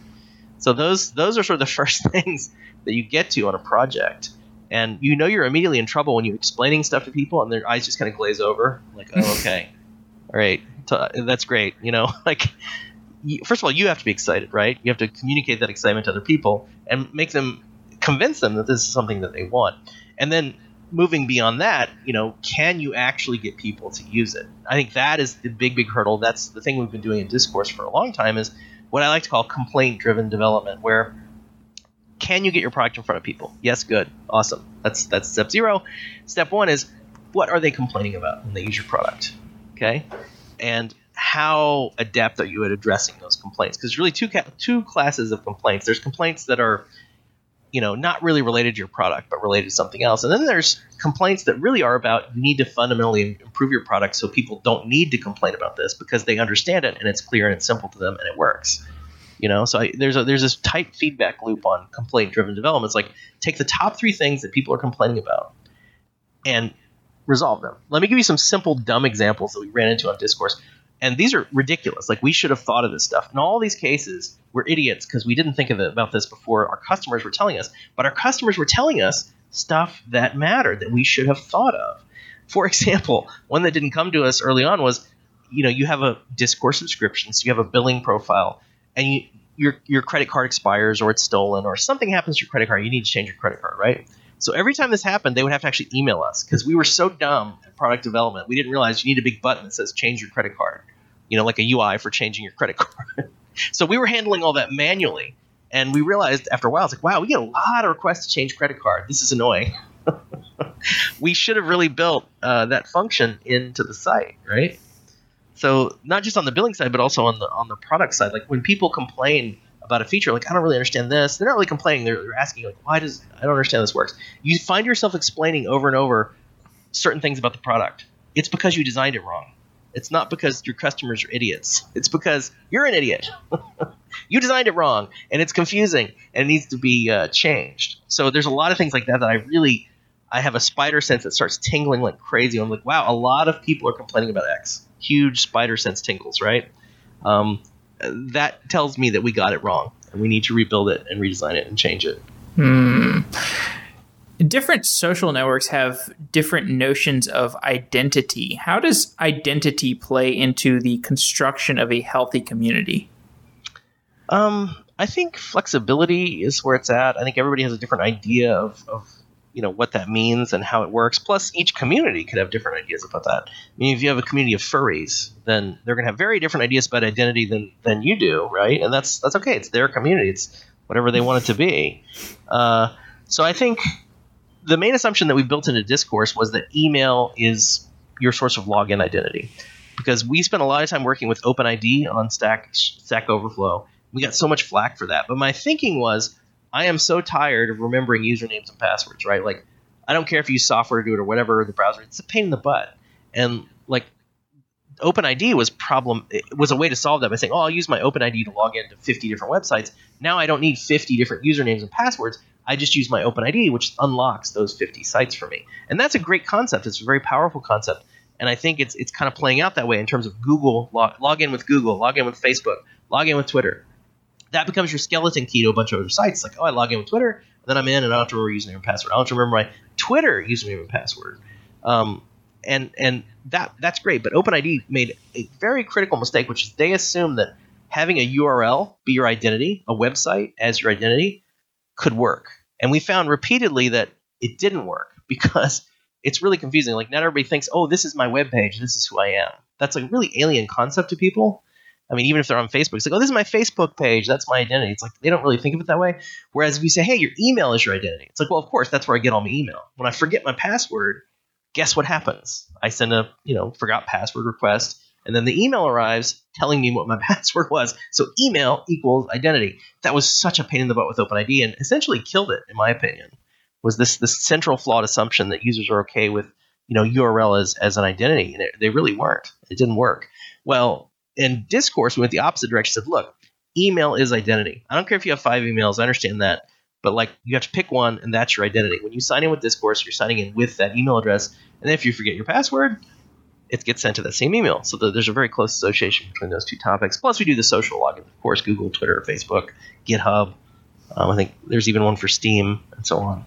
So those those are sort of the first things that you get to on a project and you know you're immediately in trouble when you're explaining stuff to people and their eyes just kind of glaze over. Like oh okay. All right. That's great you know? Like first of all you have to be excited right? You have to communicate that excitement to other people and make them convince them that this is something that they want. And then moving beyond that you know can you actually get people to use it? I think that is the big big hurdle. That's the thing we've been doing in discourse for a long time is what i like to call complaint driven development where can you get your product in front of people? Yes, good, awesome. That's that's step zero. Step one is what are they complaining about when they use your product? Okay, and how adept are you at addressing those complaints? Because really two ca- two classes of complaints. There's complaints that are you know not really related to your product but related to something else and then there's complaints that really are about you need to fundamentally improve your product so people don't need to complain about this because they understand it and it's clear and it's simple to them and it works you know, so I, there's a there's this tight feedback loop on complaint driven development. It's like take the top three things that people are complaining about and resolve them. Let me give you some simple dumb examples that we ran into on discourse. And these are ridiculous. Like we should have thought of this stuff. In all these cases, we're idiots because we didn't think it, about this before our customers were telling us. But our customers were telling us stuff that mattered that we should have thought of. For example, one that didn't come to us early on was, you know, you have a discourse subscription, so you have a billing profile, and you, your your credit card expires or it's stolen or something happens to your credit card, you need to change your credit card, right? So every time this happened, they would have to actually email us because we were so dumb at product development. We didn't realize you need a big button that says change your credit card, you know, like a UI for changing your credit card. so we were handling all that manually. And we realized after a while, it's like, wow, we get a lot of requests to change credit card. This is annoying. we should have really built uh, that function into the site, right? So not just on the billing side, but also on the on the product side. Like when people complain about a feature, like I don't really understand this, they're not really complaining. They're, they're asking like, why does I don't understand this works? You find yourself explaining over and over certain things about the product. It's because you designed it wrong. It's not because your customers are idiots. It's because you're an idiot. you designed it wrong, and it's confusing, and it needs to be uh, changed. So there's a lot of things like that that I really I have a spider sense that starts tingling like crazy. I'm like, wow, a lot of people are complaining about X huge spider sense tingles, right? Um, that tells me that we got it wrong and we need to rebuild it and redesign it and change it. Hmm. Different social networks have different notions of identity. How does identity play into the construction of a healthy community? Um, I think flexibility is where it's at. I think everybody has a different idea of, of you know what that means and how it works. Plus, each community could have different ideas about that. I mean, if you have a community of furries, then they're going to have very different ideas about identity than than you do, right? And that's that's okay. It's their community. It's whatever they want it to be. Uh, so I think the main assumption that we built into discourse was that email is your source of login identity because we spent a lot of time working with OpenID on Stack Stack Overflow. We got so much flack for that, but my thinking was I am so tired of remembering usernames and passwords, right? Like, I don't care if you use software to do it or whatever the browser. It's a pain in the butt. And like, OpenID was problem it was a way to solve that by saying, "Oh, I'll use my OpenID to log into 50 different websites." Now I don't need 50 different usernames and passwords. I just use my OpenID, which unlocks those 50 sites for me. And that's a great concept. It's a very powerful concept. And I think it's it's kind of playing out that way in terms of Google log, log in with Google, log in with Facebook, log in with Twitter that becomes your skeleton key to a bunch of other sites. Like, oh, I log in with Twitter, then I'm in, and I don't have to remember username and password. I don't have to remember my Twitter username and password. Um, and and that that's great. But OpenID made a very critical mistake, which is they assumed that having a URL be your identity, a website as your identity, could work. And we found repeatedly that it didn't work because it's really confusing. Like not everybody thinks, oh, this is my web page, this is who I am. That's a really alien concept to people. I mean, even if they're on Facebook, it's like, oh, this is my Facebook page. That's my identity. It's like they don't really think of it that way. Whereas if you say, hey, your email is your identity, it's like, well, of course, that's where I get all my email. When I forget my password, guess what happens? I send a, you know, forgot password request, and then the email arrives telling me what my password was. So email equals identity. That was such a pain in the butt with OpenID and essentially killed it, in my opinion. Was this this central flawed assumption that users are okay with you know URL as as an identity, and they really weren't. It didn't work. Well, in discourse, we went the opposite direction. Said, look, email is identity. I don't care if you have five emails. I understand that. But like you have to pick one, and that's your identity. When you sign in with Discourse, you're signing in with that email address, and if you forget your password, it gets sent to that same email. So there's a very close association between those two topics. Plus, we do the social login, of course, Google, Twitter, Facebook, GitHub. Um, I think there's even one for Steam and so on.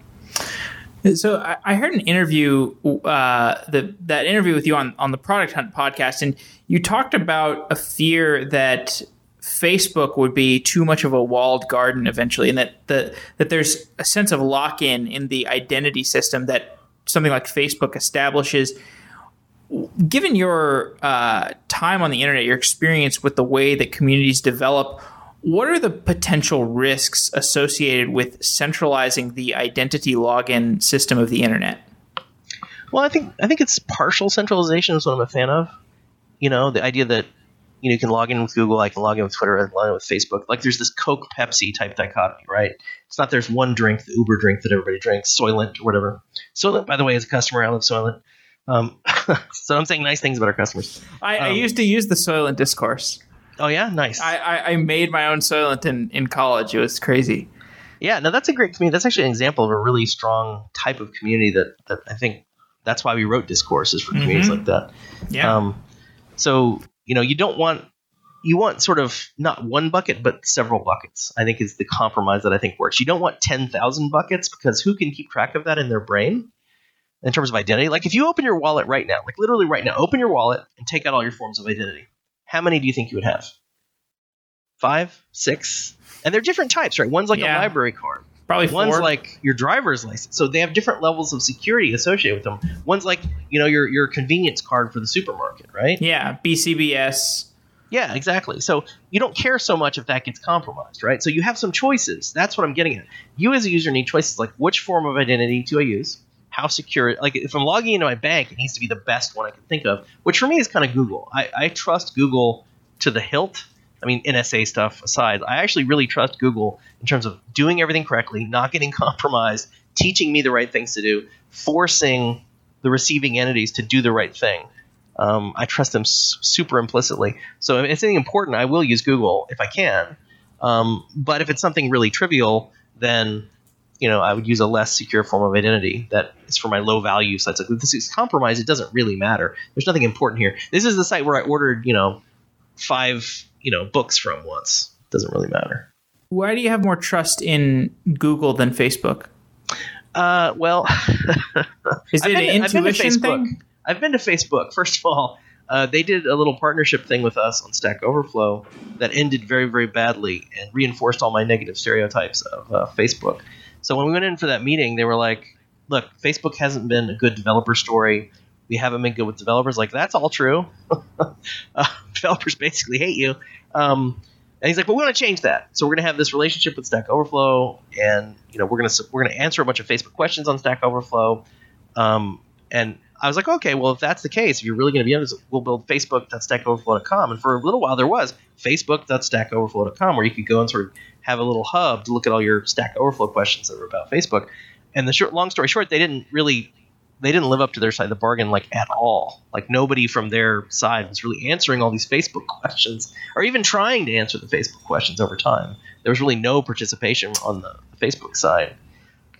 So I, heard an interview, uh, the, that interview with you on, on the Product Hunt podcast, and you talked about a fear that Facebook would be too much of a walled garden eventually, and that the, that there's a sense of lock in in the identity system that something like Facebook establishes. Given your uh, time on the internet, your experience with the way that communities develop, what are the potential risks associated with centralizing the identity login system of the internet? Well, I think I think it's partial centralization is what I'm a fan of. You know, the idea that you know you can log in with Google, I can log in with Twitter, I can log in with Facebook. Like there's this Coke Pepsi type dichotomy, right? It's not there's one drink, the Uber drink that everybody drinks, Soylent or whatever. Soylent, by the way, is a customer. I love Soylent. Um, so I'm saying nice things about our customers. I, um, I used to use the Soylent discourse. Oh yeah, nice. I, I, I made my own Soylent in, in college. It was crazy. Yeah, no, that's a great community. That's actually an example of a really strong type of community that, that I think that's why we wrote discourses for communities mm-hmm. like that. Yeah. Um, so you know, you don't want you want sort of not one bucket but several buckets. I think is the compromise that I think works. You don't want ten thousand buckets because who can keep track of that in their brain in terms of identity? Like if you open your wallet right now, like literally right now, open your wallet and take out all your forms of identity how many do you think you would have? Five, six, and they're different types, right? One's like yeah. a library card. Probably four. One's like your driver's license. So they have different levels of security associated with them. One's like you know your your convenience card for the supermarket, right? Yeah, BCBS. Yeah, exactly. So you don't care so much if that gets compromised, right? So you have some choices. That's what I'm getting at. You as a user need choices like which form of identity do I use? How secure like if i'm logging into my bank it needs to be the best one i can think of which for me is kind of google. I, I trust google to the hilt. I mean nsa stuff aside i actually really trust google in terms of doing everything correctly not getting compromised teaching me the right things to do forcing the receiving entities to do the right thing. Um, i trust them s- super implicitly. So if it's anything important i will use google if i can. Um, but if it's something really trivial then you know, I would use a less secure form of identity that is for my low value sites. Like if this is compromised, it doesn't really matter. There's nothing important here. This is the site where I ordered, you know, five, you know, books from once. It doesn't really matter. Why do you have more trust in Google than Facebook? Uh, well, is it an intuition thing? I've been to Facebook. First of all, uh, they did a little partnership thing with us on Stack Overflow that ended very, very badly and reinforced all my negative stereotypes of uh, Facebook. So when we went in for that meeting, they were like, "Look, Facebook hasn't been a good developer story. We haven't been good with developers. Like that's all true. uh, developers basically hate you." Um, and he's like, "But we want to change that. So we're going to have this relationship with Stack Overflow, and you know, we're going to we're going to answer a bunch of Facebook questions on Stack Overflow." Um, and I was like, okay, well, if that's the case, if you're really going to be honest, we'll build facebook.stackoverflow.com. And for a little while, there was facebook.stackoverflow.com where you could go and sort of have a little hub to look at all your Stack Overflow questions that were about Facebook. And the short, long story short, they didn't really they didn't live up to their side of the bargain like at all. Like nobody from their side was really answering all these Facebook questions or even trying to answer the Facebook questions over time. There was really no participation on the Facebook side.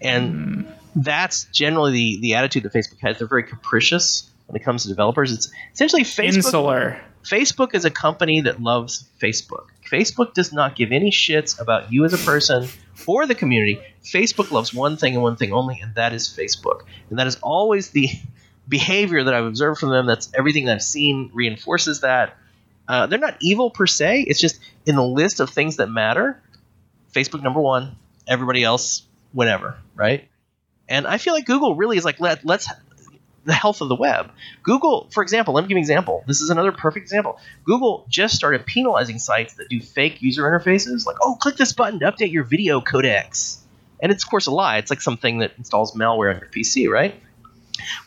And mm. That's generally the, the attitude that Facebook has. They're very capricious when it comes to developers. It's essentially Facebook. Insular. Facebook is a company that loves Facebook. Facebook does not give any shits about you as a person or the community. Facebook loves one thing and one thing only, and that is Facebook. And that is always the behavior that I've observed from them. That's everything that I've seen reinforces that. Uh, they're not evil per se. It's just in the list of things that matter. Facebook number one. Everybody else, whatever, right? And I feel like Google really is like let let's the health of the web. Google, for example, let me give you an example. This is another perfect example. Google just started penalizing sites that do fake user interfaces, like, oh, click this button to update your video codecs. And it's, of course, a lie. It's like something that installs malware on your PC, right?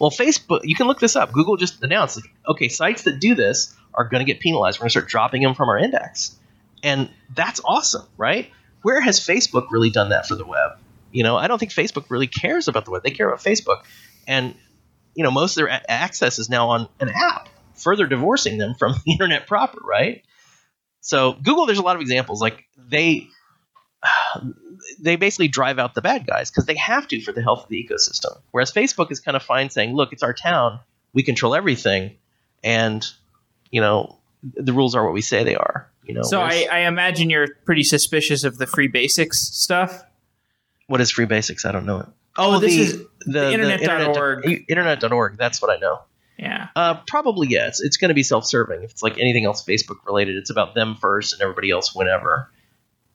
Well, Facebook, you can look this up. Google just announced, like, okay, sites that do this are going to get penalized. We're going to start dropping them from our index. And that's awesome, right? Where has Facebook really done that for the web? You know, I don't think Facebook really cares about the web. They care about Facebook. And you know most of their a- access is now on an app, further divorcing them from the internet proper, right? So Google, there's a lot of examples. Like they they basically drive out the bad guys because they have to for the health of the ecosystem. Whereas Facebook is kind of fine saying, look, it's our town, we control everything, and you know the rules are what we say they are. You know. So I, I imagine you're pretty suspicious of the free basics stuff. What is free basics? I don't know it. Oh, this the, is the, internet.org. Internet, internet.org. That's what I know. Yeah. Uh, probably yeah. It's, it's going to be self-serving. If it's like anything else Facebook related, it's about them first and everybody else whenever.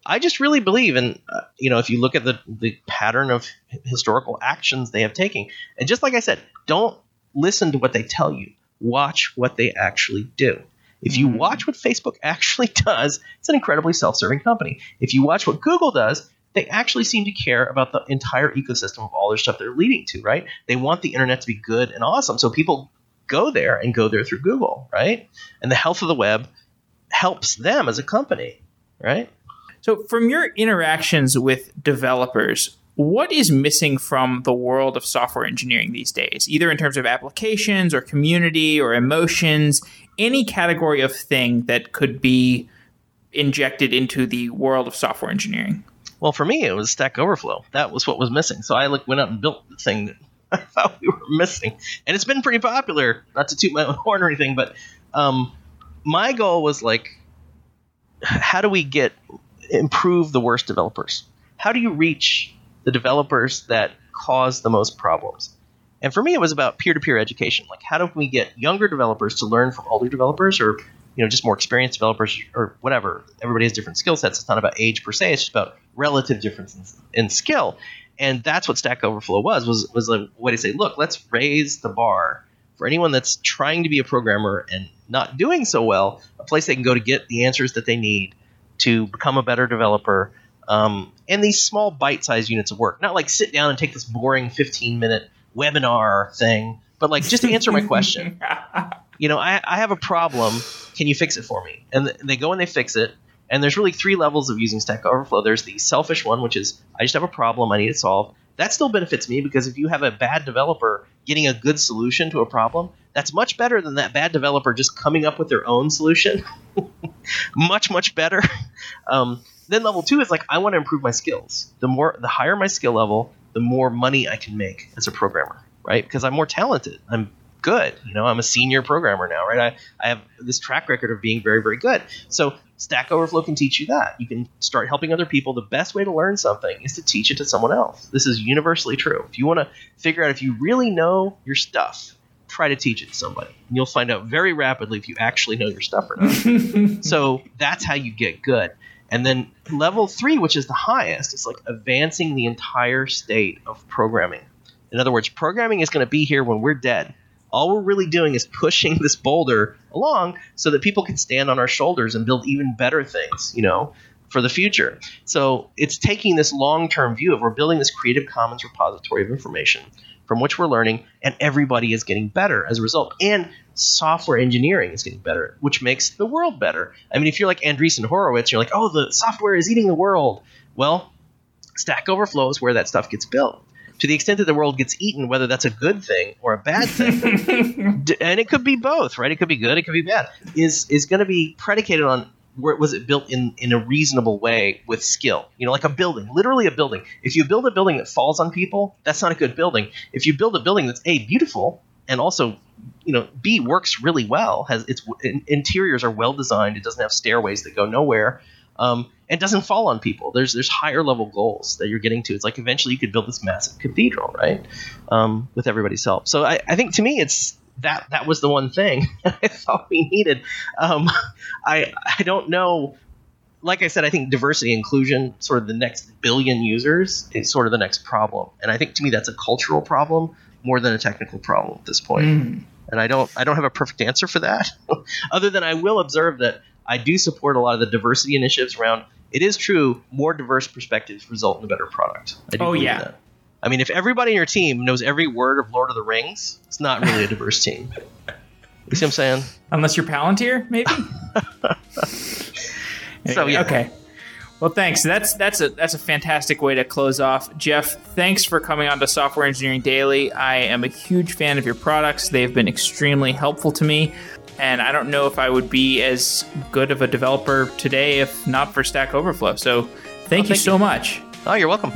I just really believe and uh, you know if you look at the the pattern of h- historical actions they have taken, and just like I said, don't listen to what they tell you. Watch what they actually do. If you Mhm. watch what Facebook actually does, it's an incredibly self-serving company. If you watch what Google does, they actually seem to care about the entire ecosystem of all their stuff they're leading to, right? They want the internet to be good and awesome, so people go there and go there through Google, right? And the health of the web helps them as a company, right? So, from your interactions with developers, what is missing from the world of software engineering these days, either in terms of applications or community or emotions, any category of thing that could be injected into the world of software engineering? Well, for me, it was Stack Overflow. That was what was missing. So I like went out and built the thing that I thought we were missing, and it's been pretty popular. Not to toot my own horn or anything, but um, my goal was like, how do we get improve the worst developers? How do you reach the developers that cause the most problems? And for me, it was about peer-to-peer education. Like, how do we get younger developers to learn from older developers, or you know, just more experienced developers, or whatever? Everybody has different skill sets. It's not about age per se. It's just about relative difference in, in skill. And that's what Stack Overflow was. Was was a way to say, look, let's raise the bar for anyone that's trying to be a programmer and not doing so well. A place they can go to get the answers that they need to become a better developer. Um, and these small bite-sized units of work, not like sit down and take this boring 15-minute webinar thing, but like just answer my question. You know, I, I have a problem. Can you fix it for me? And th- they go and they fix it. And there's really three levels of using Stack Overflow. There's the selfish one, which is I just have a problem I need it solved. That still benefits me because if you have a bad developer getting a good solution to a problem, that's much better than that bad developer just coming up with their own solution. much, much better. Um, then level two is like I want to improve my skills. The more, the higher my skill level, the more money I can make as a programmer, right? Because I'm more talented. I'm good. You know, I'm a senior programmer now, right? I, I have this track record of being very, very good. So Stack Overflow can teach you that. You can start helping other people. The best way to learn something is to teach it to someone else. This is universally true. If you want to figure out if you really know your stuff, try to teach it to somebody. And you'll find out very rapidly if you actually know your stuff or not. so that's how you get good. And then level three, which is the highest, is like advancing the entire state of programming. In other words, programming is going to be here when we're dead. All we're really doing is pushing this boulder along so that people can stand on our shoulders and build even better things, you know, for the future. So it's taking this long term view of we're building this Creative Commons repository of information from which we're learning, and everybody is getting better as a result. And software engineering is getting better, which makes the world better. I mean, if you're like Andreessen Horowitz, you're like, oh, the software is eating the world. Well, Stack Overflow is where that stuff gets built. To the extent that the world gets eaten, whether that's a good thing or a bad thing, d- and it could be both, right? It could be good, it could be bad. Is is going to be predicated on where was it built in in a reasonable way with skill? You know, like a building, literally a building. If you build a building that falls on people, that's not a good building. If you build a building that's a beautiful and also you know b works really well has its in, interiors are well designed it doesn't have stairways that go nowhere um, and doesn't fall on people there's there's higher level goals that you're getting to it's like eventually you could build this massive cathedral right um, with everybody's help so I, I think to me it's that that was the one thing i thought we needed um, i i don't know like I said, I think diversity inclusion, sort of the next billion users, is sort of the next problem. And I think to me that's a cultural problem more than a technical problem at this point. Mm. And I don't I don't have a perfect answer for that, other than I will observe that I do support a lot of the diversity initiatives around. It is true, more diverse perspectives result in a better product. I do Oh, yeah. that. I mean, if everybody in your team knows every word of Lord of the Rings, it's not really a diverse team. You see what I'm saying? Unless you're Palantir, maybe? So, yeah. Okay. Well, thanks. That's that's a that's a fantastic way to close off. Jeff, thanks for coming on to Software Engineering Daily. I am a huge fan of your products. They've been extremely helpful to me, and I don't know if I would be as good of a developer today if not for Stack Overflow. So, thank Well, you thank so you. much. Oh, you're welcome.